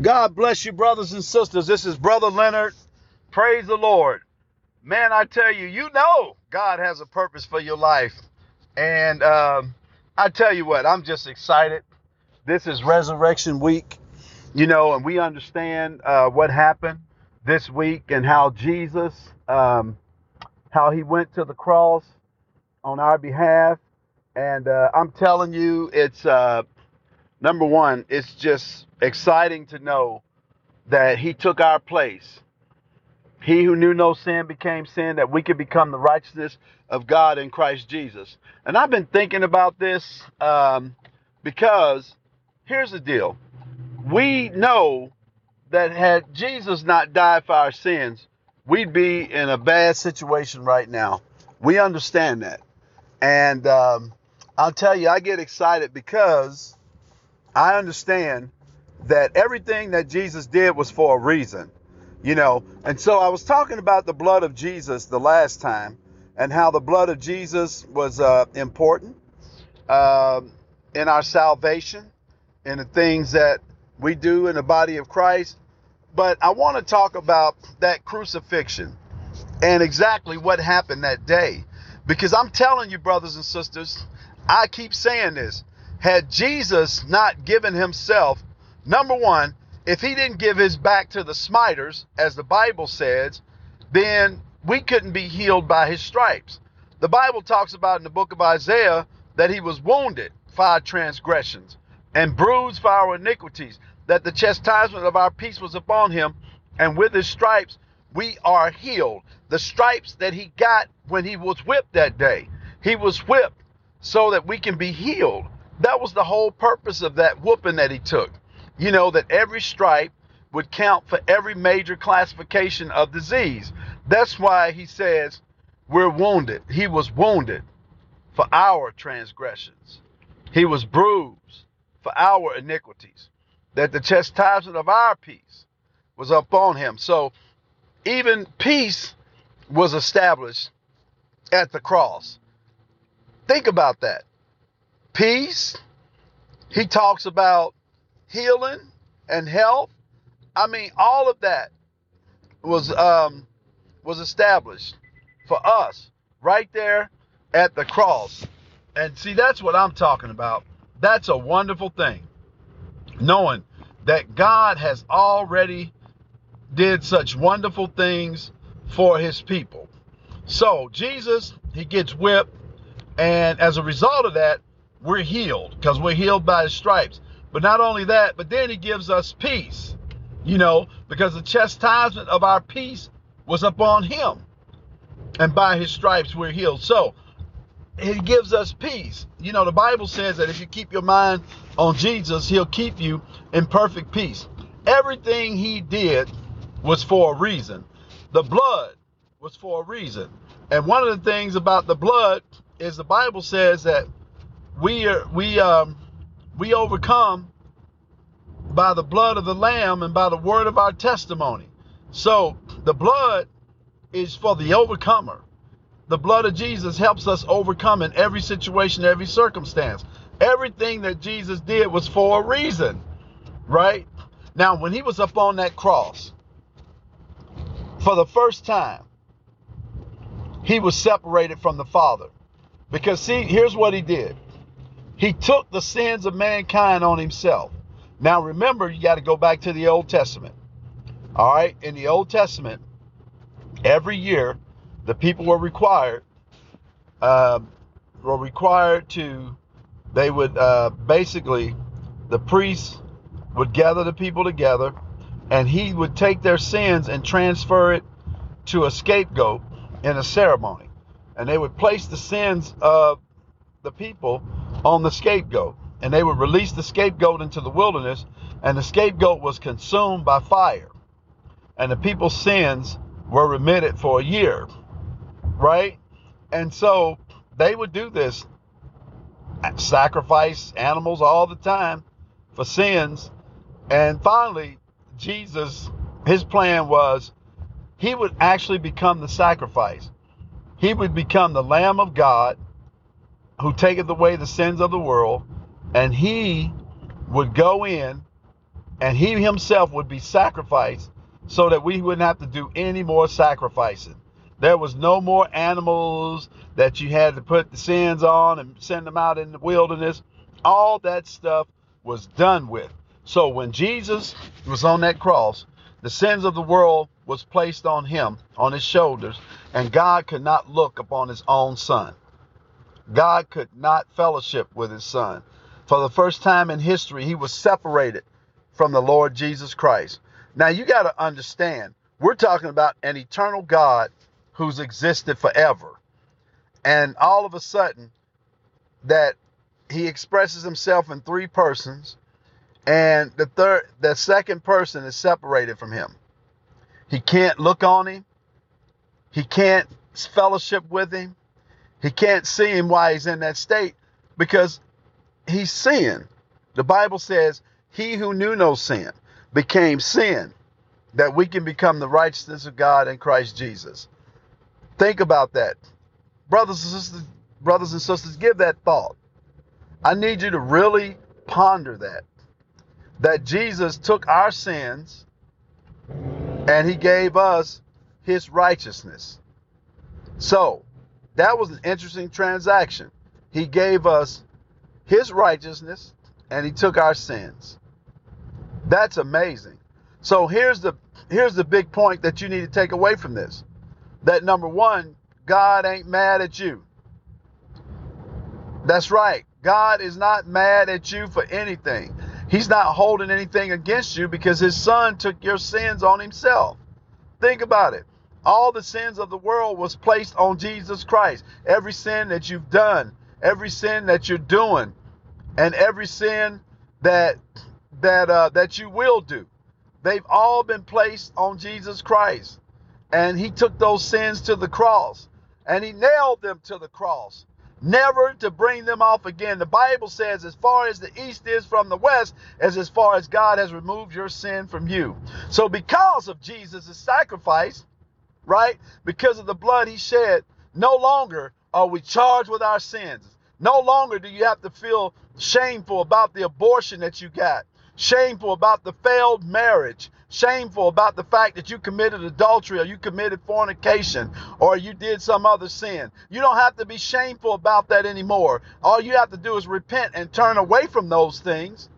God bless you, brothers and sisters. This is Brother Leonard. Praise the Lord. Man, I tell you, you know God has a purpose for your life. And um, I tell you what, I'm just excited. This is Resurrection Week, you know, and we understand uh, what happened this week and how Jesus, um, how he went to the cross on our behalf. And uh, I'm telling you, it's uh, number one, it's just exciting to know that he took our place. He who knew no sin became sin that we could become the righteousness of God in Christ Jesus. And I've been thinking about this um, because here's the deal. We know that had Jesus not died for our sins, we'd be in a bad situation right now. We understand that. And um, I'll tell you, I get excited because I understand that everything that Jesus did was for a reason, you know. And so I was talking about the blood of Jesus the last time and how the blood of Jesus was uh, important uh, in our salvation, in the things that we do in the body of Christ. But I want to talk about that crucifixion and exactly what happened that day. Because I'm telling you, brothers and sisters, I keep saying this. Had Jesus not given himself, number one, if he didn't give his back to the smiters, as the Bible says, then we couldn't be healed by his stripes. The Bible talks about in the book of Isaiah that he was wounded for our transgressions and bruised for our iniquities, that the chastisement of our peace was upon him, and with his stripes we are healed. The stripes that he got when he was whipped that day, he was whipped so that we can be healed. That was the whole purpose of that whooping that he took. You know, that every stripe would count for every major classification of disease. That's why he says we're wounded. He was wounded for our transgressions, he was bruised for our iniquities, that the chastisement of our peace was upon him. So even peace was established at the cross. Think about that. Peace. He talks about healing and health. I mean, all of that was um, was established for us right there at the cross. And see, that's what I'm talking about. That's a wonderful thing. Knowing that God has already did such wonderful things for his people. So, Jesus, he gets whipped and as a result of that, we're healed because we're healed by his stripes. But not only that, but then he gives us peace, you know, because the chastisement of our peace was upon him. And by his stripes we're healed. So he gives us peace. You know, the Bible says that if you keep your mind on Jesus, he'll keep you in perfect peace. Everything he did was for a reason. The blood was for a reason. And one of the things about the blood is the Bible says that we are we um we overcome by the blood of the lamb and by the word of our testimony. So the blood is for the overcomer. The blood of Jesus helps us overcome in every situation, every circumstance. Everything that Jesus did was for a reason, right? Now, when he was up on that cross for the first time, he was separated from the Father. Because, see, here's what he did he took the sins of mankind on himself. Now, remember, you got to go back to the Old Testament. All right, in the Old Testament, every year, the people were required uh, were required to. They would uh, basically, the priest would gather the people together, and he would take their sins and transfer it to a scapegoat in a ceremony and they would place the sins of the people on the scapegoat. And they would release the scapegoat into the wilderness, and the scapegoat was consumed by fire. And the people's sins were remitted for a year, right? And so they would do this, uh, sacrifice animals all the time for sins. And finally, Jesus, his plan was he would actually become the sacrifice he would become the Lamb of God who taketh away the sins of the world, and he would go in and he himself would be sacrificed so that we wouldn't have to do any more sacrificing. There was no more animals that you had to put the sins on and send them out in the wilderness. All that stuff was done with. So when Jesus was on that cross, the sins of the world was placed on him, on his shoulders, and God could not look upon his own son. God could not fellowship with his son. For the first time in history, he was separated from the Lord Jesus Christ. Now you got to understand, we're talking about an eternal God who's existed forever. And all of a sudden, that he expresses himself in three persons, and the third, the second person is separated from him. He can't look on him. He can't fellowship with him. He can't see him while he's in that state because he's sin. The Bible says, He who knew no sin became sin that we can become the righteousness of God in Christ Jesus. Think about that. Brothers and sisters, brothers and sisters, give that thought. I need you to really ponder that. That Jesus took our sins and he gave us his righteousness. So, that was an interesting transaction. He gave us his righteousness and he took our sins. That's amazing. So here's the here's the big point that you need to take away from this. That number 1, God ain't mad at you. That's right. God is not mad at you for anything. He's not holding anything against you because his son took your sins on himself. Think about it all the sins of the world was placed on Jesus Christ. Every sin that you've done, every sin that you're doing, and every sin that that uh, that you will do, they've all been placed on Jesus Christ. And he took those sins to the cross and he nailed them to the cross, never to bring them off again. The Bible says, as far as the east is from the west, as as far as God has removed your sin from you. So, because of Jesus' sacrifice, right? Because of the blood he shed, no longer are we charged with our sins. No longer do you have to feel shameful about the abortion that you got, shameful about the failed marriage, shameful about the fact that you committed adultery or you committed fornication or you did some other sin. You don't have to be shameful about that anymore. All you have to do is repent and turn away from those things.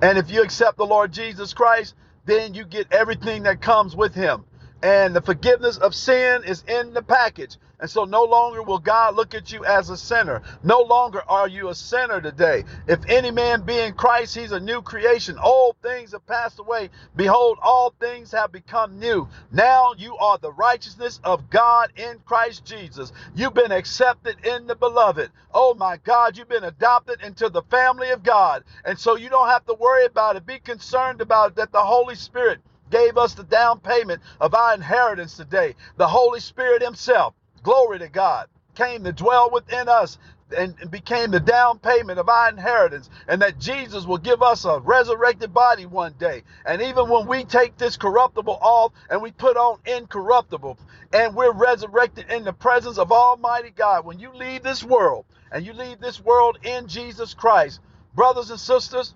And if you accept the Lord Jesus Christ, then you get everything that comes with him and the forgiveness of sin is in the package. And so no longer will God look at you as a sinner. No longer are you a sinner today. If any man be in Christ, he's a new creation. Old things have passed away. Behold, all things have become new. Now you are the righteousness of God in Christ Jesus. You've been accepted in the beloved. Oh my God, you've been adopted into the family of God. And so you don't have to worry about it. Be concerned about it that the Holy Spirit gave us the down payment of our inheritance today. The Holy Spirit Himself, glory to God, came to dwell within us and became the down payment of our inheritance, and that Jesus will give us a resurrected body one day. And even when we take this corruptible off and we put on incorruptible, and we're resurrected in the presence of Almighty God, when you leave this world and you leave this world in Jesus Christ, brothers and sisters,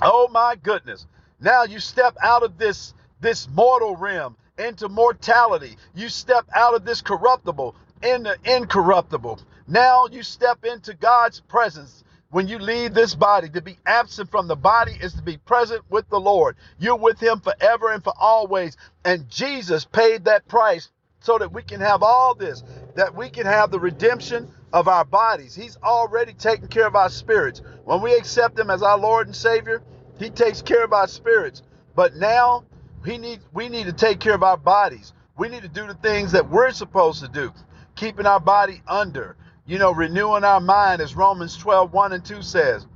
oh my goodness, now you step out of this this mortal realm into mortality. You step out of this corruptible into incorruptible. Now you step into God's presence. When you leave this body, to be absent from the body is to be present with the Lord. You're with Him forever and for always. And Jesus paid that price so that we can have all this, that we can have the redemption of our bodies. He's already taken care of our spirits. When we accept Him as our Lord and Savior, he takes care of our spirits. But now he need, we need to take care of our bodies. We need to do the things that we're supposed to do, keeping our body under, you know, renewing our mind, as Romans 12, 1 and 2 says.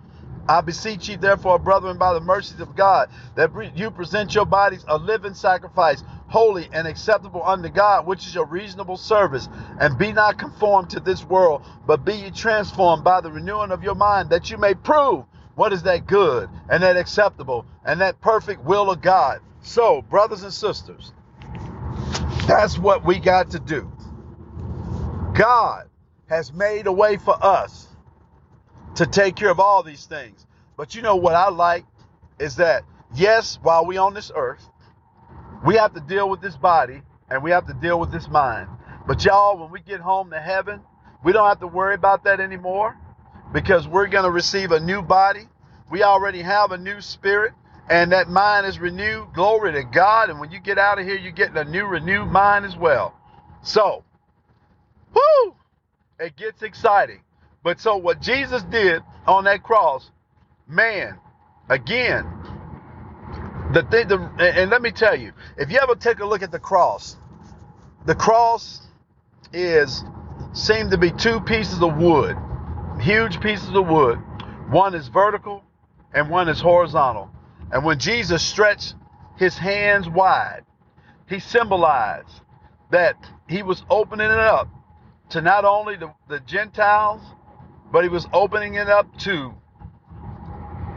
I beseech you, therefore, brethren, by the mercies of God, that you present your bodies a living sacrifice, holy and acceptable unto God, which is your reasonable service. And be not conformed to this world, but be ye transformed by the renewing of your mind, that you may prove what is that good and that acceptable and that perfect will of God? So, brothers and sisters, that's what we got to do. God has made a way for us to take care of all these things. But you know what I like is that Yes, while we on this earth, we have to deal with this body and we have to deal with this mind. But y'all, when we get home to heaven, we don't have to worry about that anymore because we're going to receive a new body. We already have a new spirit and that mind is renewed. Glory to God. And when you get out of here, you're getting a new renewed mind as well. So, whoo, it gets exciting. But so what Jesus did on that cross, man, again, the thing, the, and let me tell you, if you ever take a look at the cross, the cross is seem to be two pieces of wood, huge pieces of wood. One is vertical and one is horizontal. And when Jesus stretched his hands wide, he symbolized that he was opening it up to not only the, the Gentiles, but he was opening it up to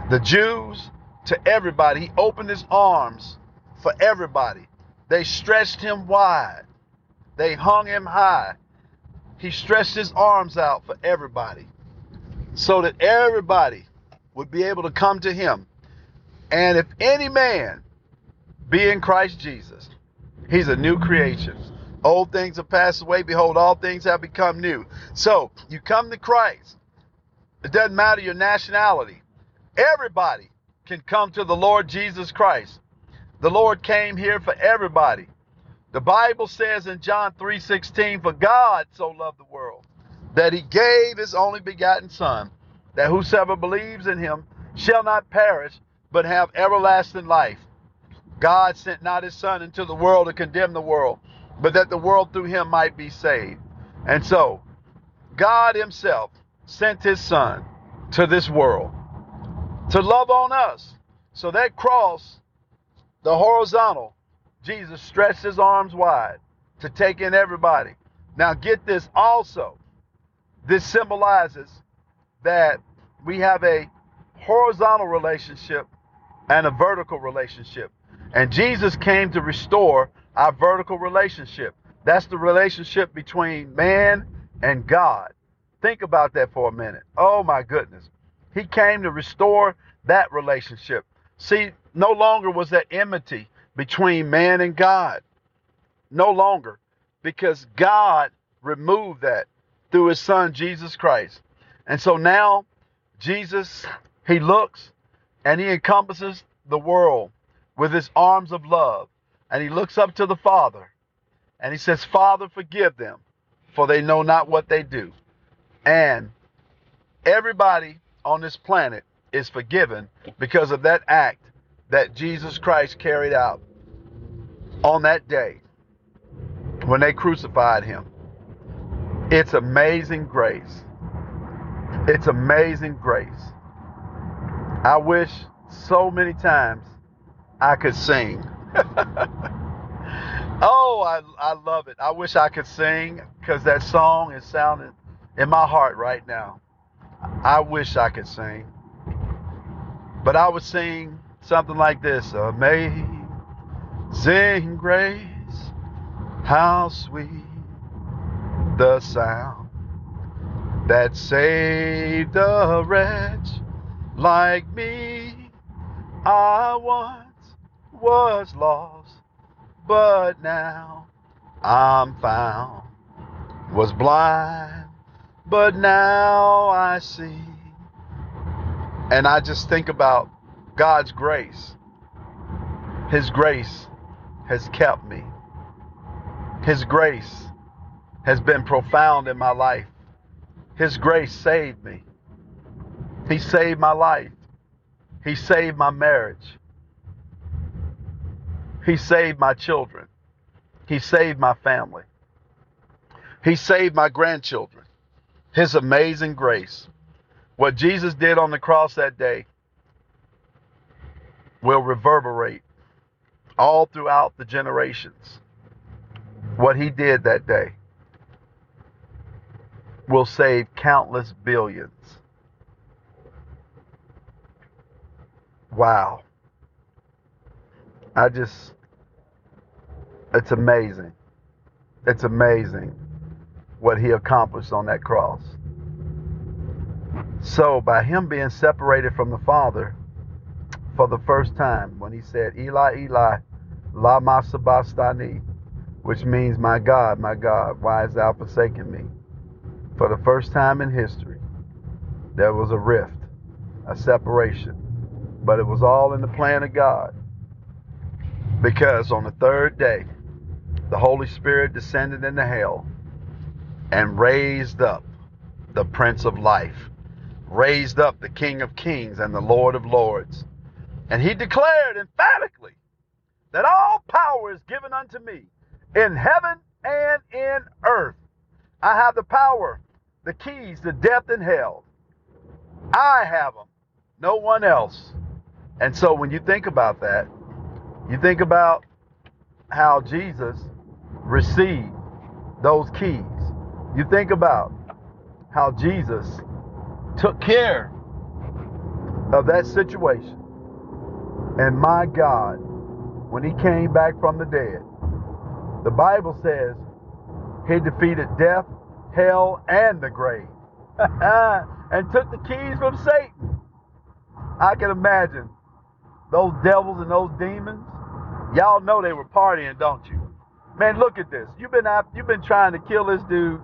the Jews, to everybody. He opened his arms for everybody. They stretched him wide, they hung him high. He stretched his arms out for everybody so that everybody would be able to come to him. And if any man be in Christ Jesus, he's a new creation. Old things have passed away. Behold, all things have become new. So you come to Christ. It doesn't matter your nationality. Everybody can come to the Lord Jesus Christ. The Lord came here for everybody. The Bible says in John 3:16, "For God so loved the world that he gave his only begotten son, that whosoever believes in him shall not perish, but have everlasting life." God sent not his son into the world to condemn the world, but that the world through him might be saved. And so, God himself sent his son to this world to love on us. So that cross, the horizontal, Jesus stretched his arms wide to take in everybody. Now, get this also. This symbolizes that we have a horizontal relationship and a vertical relationship. And Jesus came to restore our vertical relationship. That's the relationship between man and God. Think about that for a minute. Oh my goodness. He came to restore that relationship. See, no longer was there enmity between man and God. No longer. Because God removed that through his son Jesus Christ. And so now Jesus, he looks and he encompasses the world with his arms of love. And he looks up to the Father and he says, Father, forgive them, for they know not what they do. And everybody on this planet is forgiven because of that act that Jesus Christ carried out on that day when they crucified him. It's amazing grace. It's amazing grace. I wish so many times I could sing. oh, I, I love it. I wish I could sing because that song is sounding in my heart right now. I wish I could sing. But I would sing something like this Amazing grace, how sweet the sound that saved a wretch like me. I once was lost, but now I'm found. Was blind, but now I see. And I just think about God's grace. His grace has kept me. His grace has been profound in my life. His grace saved me. He saved my life. He saved my marriage. He saved my children. He saved my family. He saved my grandchildren. His amazing grace. What Jesus did on the cross that day will reverberate all throughout the generations. What he did that day will save countless billions. Wow. I just, it's amazing. It's amazing what he accomplished on that cross. So, by him being separated from the Father, for the first time when he said, Eli, Eli, lama sabachthani, which means, My God, my God, why hast thou forsaken me? For the first time in history, there was a rift, a separation. But it was all in the plan of God. Because on the third day, the Holy Spirit descended into hell and raised up the Prince of Life, raised up the King of Kings and the Lord of Lords. And he declared emphatically that all power is given unto me in heaven and in earth. I have the power, the keys to death and hell. I have them, no one else. And so when you think about that, you think about how Jesus received those keys. You think about how Jesus took care of that situation. And my God, when he came back from the dead, the Bible says he defeated death, hell, and the grave. and took the keys from Satan. I can imagine those devils and those demons. Y'all know they were partying, don't you? Man, look at this. You've been out, you've been trying to kill this dude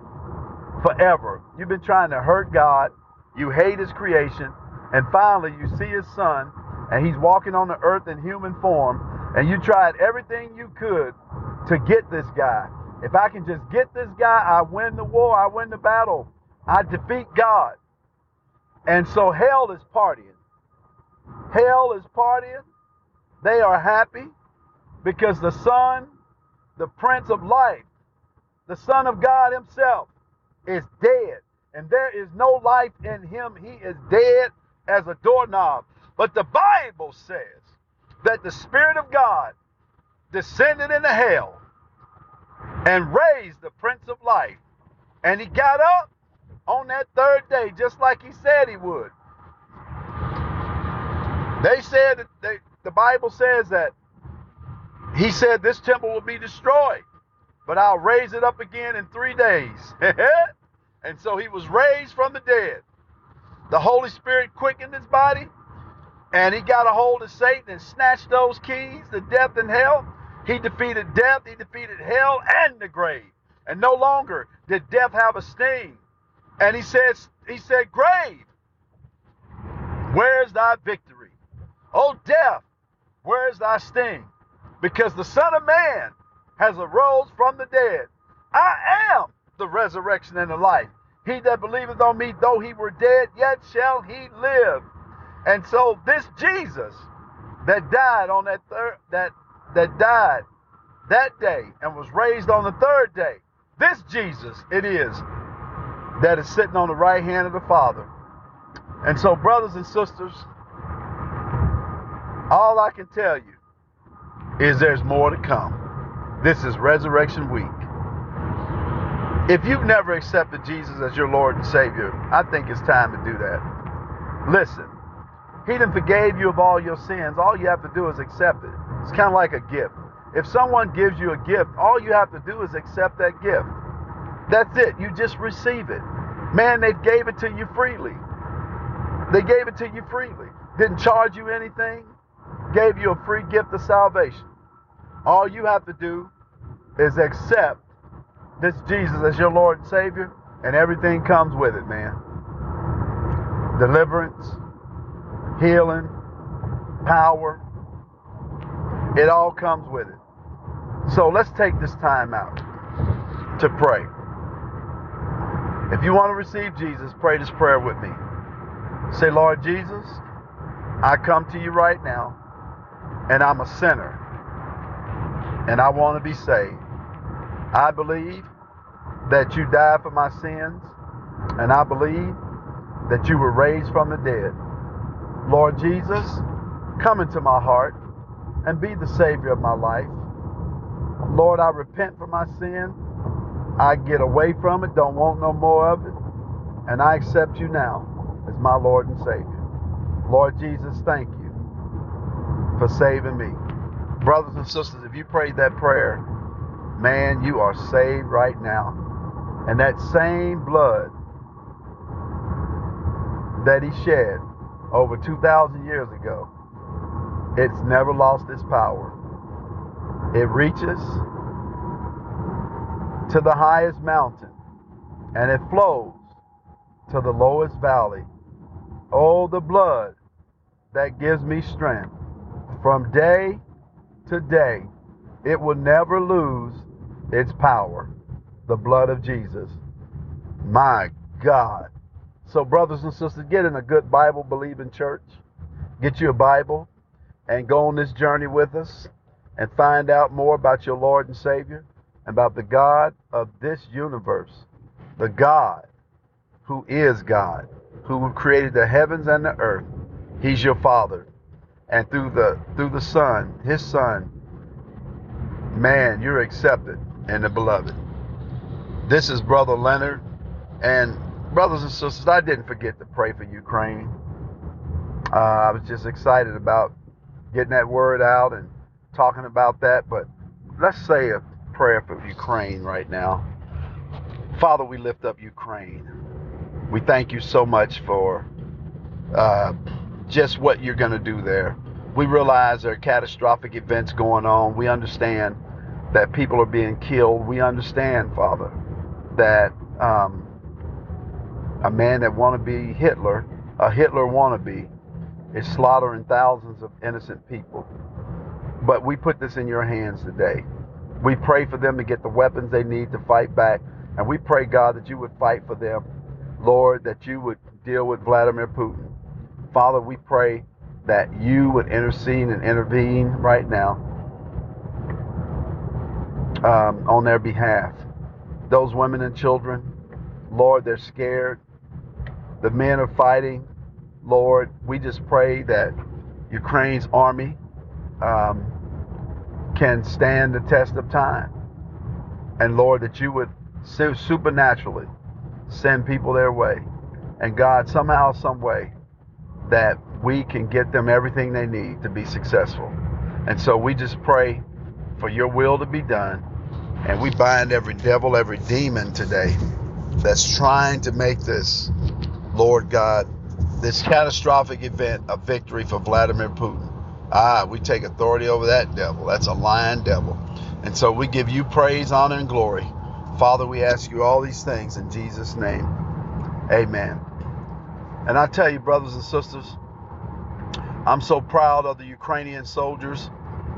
forever. You've been trying to hurt God. You hate his creation. And finally you see his son and he's walking on the earth in human form and you tried everything you could to get this guy. If I can just get this guy, I win the war, I win the battle. I defeat God. And so hell is partying. Hell is partying. They are happy because the Son, the Prince of Life, the Son of God Himself, is dead. And there is no life in Him. He is dead as a doorknob. But the Bible says that the Spirit of God descended into hell and raised the Prince of Life. And He got up on that third day, just like He said He would. They said that they, the Bible says that he said this temple will be destroyed, but I'll raise it up again in three days. and so he was raised from the dead. The Holy Spirit quickened his body, and he got a hold of Satan and snatched those keys to death and hell. He defeated death, he defeated hell and the grave. And no longer did death have a sting. And he says, he said, Grave, where's thy victory? O death, where is thy sting? Because the Son of Man has arose from the dead. I am the resurrection and the life. He that believeth on me, though he were dead, yet shall he live. And so this Jesus that died on that third that that died that day and was raised on the third day, this Jesus it is that is sitting on the right hand of the Father. And so, brothers and sisters, all I can tell you is there's more to come. This is Resurrection Week. If you've never accepted Jesus as your Lord and Savior, I think it's time to do that. Listen, He done forgave you of all your sins. All you have to do is accept it. It's kind of like a gift. If someone gives you a gift, all you have to do is accept that gift. That's it. You just receive it. Man, they gave it to you freely. They gave it to you freely. Didn't charge you anything gave you a free gift of salvation. All you have to do is accept this Jesus as your Lord and Savior, and everything comes with it, man. Deliverance, healing, power, it all comes with it. So let's take this time out to pray. If you want to receive Jesus, pray this prayer with me. Say, Lord Jesus, I come to you right now and I'm a sinner and I want to be saved. I believe that you died for my sins and I believe that you were raised from the dead. Lord Jesus, come into my heart and be the Savior of my life. Lord, I repent for my sin. I get away from it, don't want no more of it, and I accept you now as my Lord and Savior. Lord Jesus, thank you for saving me. Brothers and sisters, if you prayed that prayer, man, you are saved right now. And that same blood that he shed over 2,000 years ago It's never lost its power. It reaches to the highest mountain and it flows to the lowest valley. Oh, the blood that gives me strength from day to day. It will never lose its power. The blood of Jesus. My God. So, brothers and sisters, get in a good Bible believing church. Get you a Bible and go on this journey with us and find out more about your Lord and Savior, about the God of this universe, the God who is God, who created the heavens and the earth. He's your Father. And through the through the Son, his Son, man, you're accepted and the beloved. This is Brother Leonard. And brothers and sisters, I didn't forget to pray for Ukraine. Uh, I was just excited about getting that word out and talking about that. But let's say a prayer for Ukraine right now. Father, we lift up Ukraine. We thank you so much for uh, just what you're going to do there. We realize there are catastrophic events going on. We understand that people are being killed. We understand, Father, that um, a man that want to be Hitler, a Hitler wannabe, is slaughtering thousands of innocent people. But we put this in your hands today. We pray for them to get the weapons they need to fight back. And we pray, God, that you would fight for them. Lord, that you would deal with Vladimir Putin. Father, we pray that you would intercede and intervene right now um, on their behalf. Those women and children, Lord, they're scared. The men are fighting. Lord, we just pray that Ukraine's army um, can stand the test of time. And Lord, that you would supernaturally send people their way. And God, somehow, some way, that we can get them everything they need to be successful. And so we just pray for your will to be done. And we bind every devil, every demon today that's trying to make this, Lord God, this catastrophic event a victory for Vladimir Putin. Ah, we take authority over that devil. That's a lying devil. And so we give you praise, honor, and glory. Father, we ask you all these things in Jesus' name. Amen. And I tell you, brothers and sisters, I'm so proud of the Ukrainian soldiers.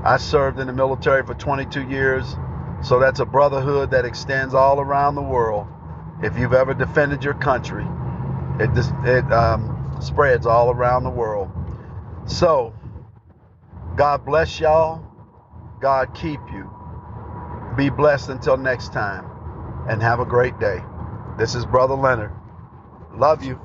I served in the military for 22 years. So that's a brotherhood that extends all around the world. If you've ever defended your country, it, it um, spreads all around the world. So, God bless y'all. God keep you. Be blessed until next time. And have a great day. This is Brother Leonard. Love you.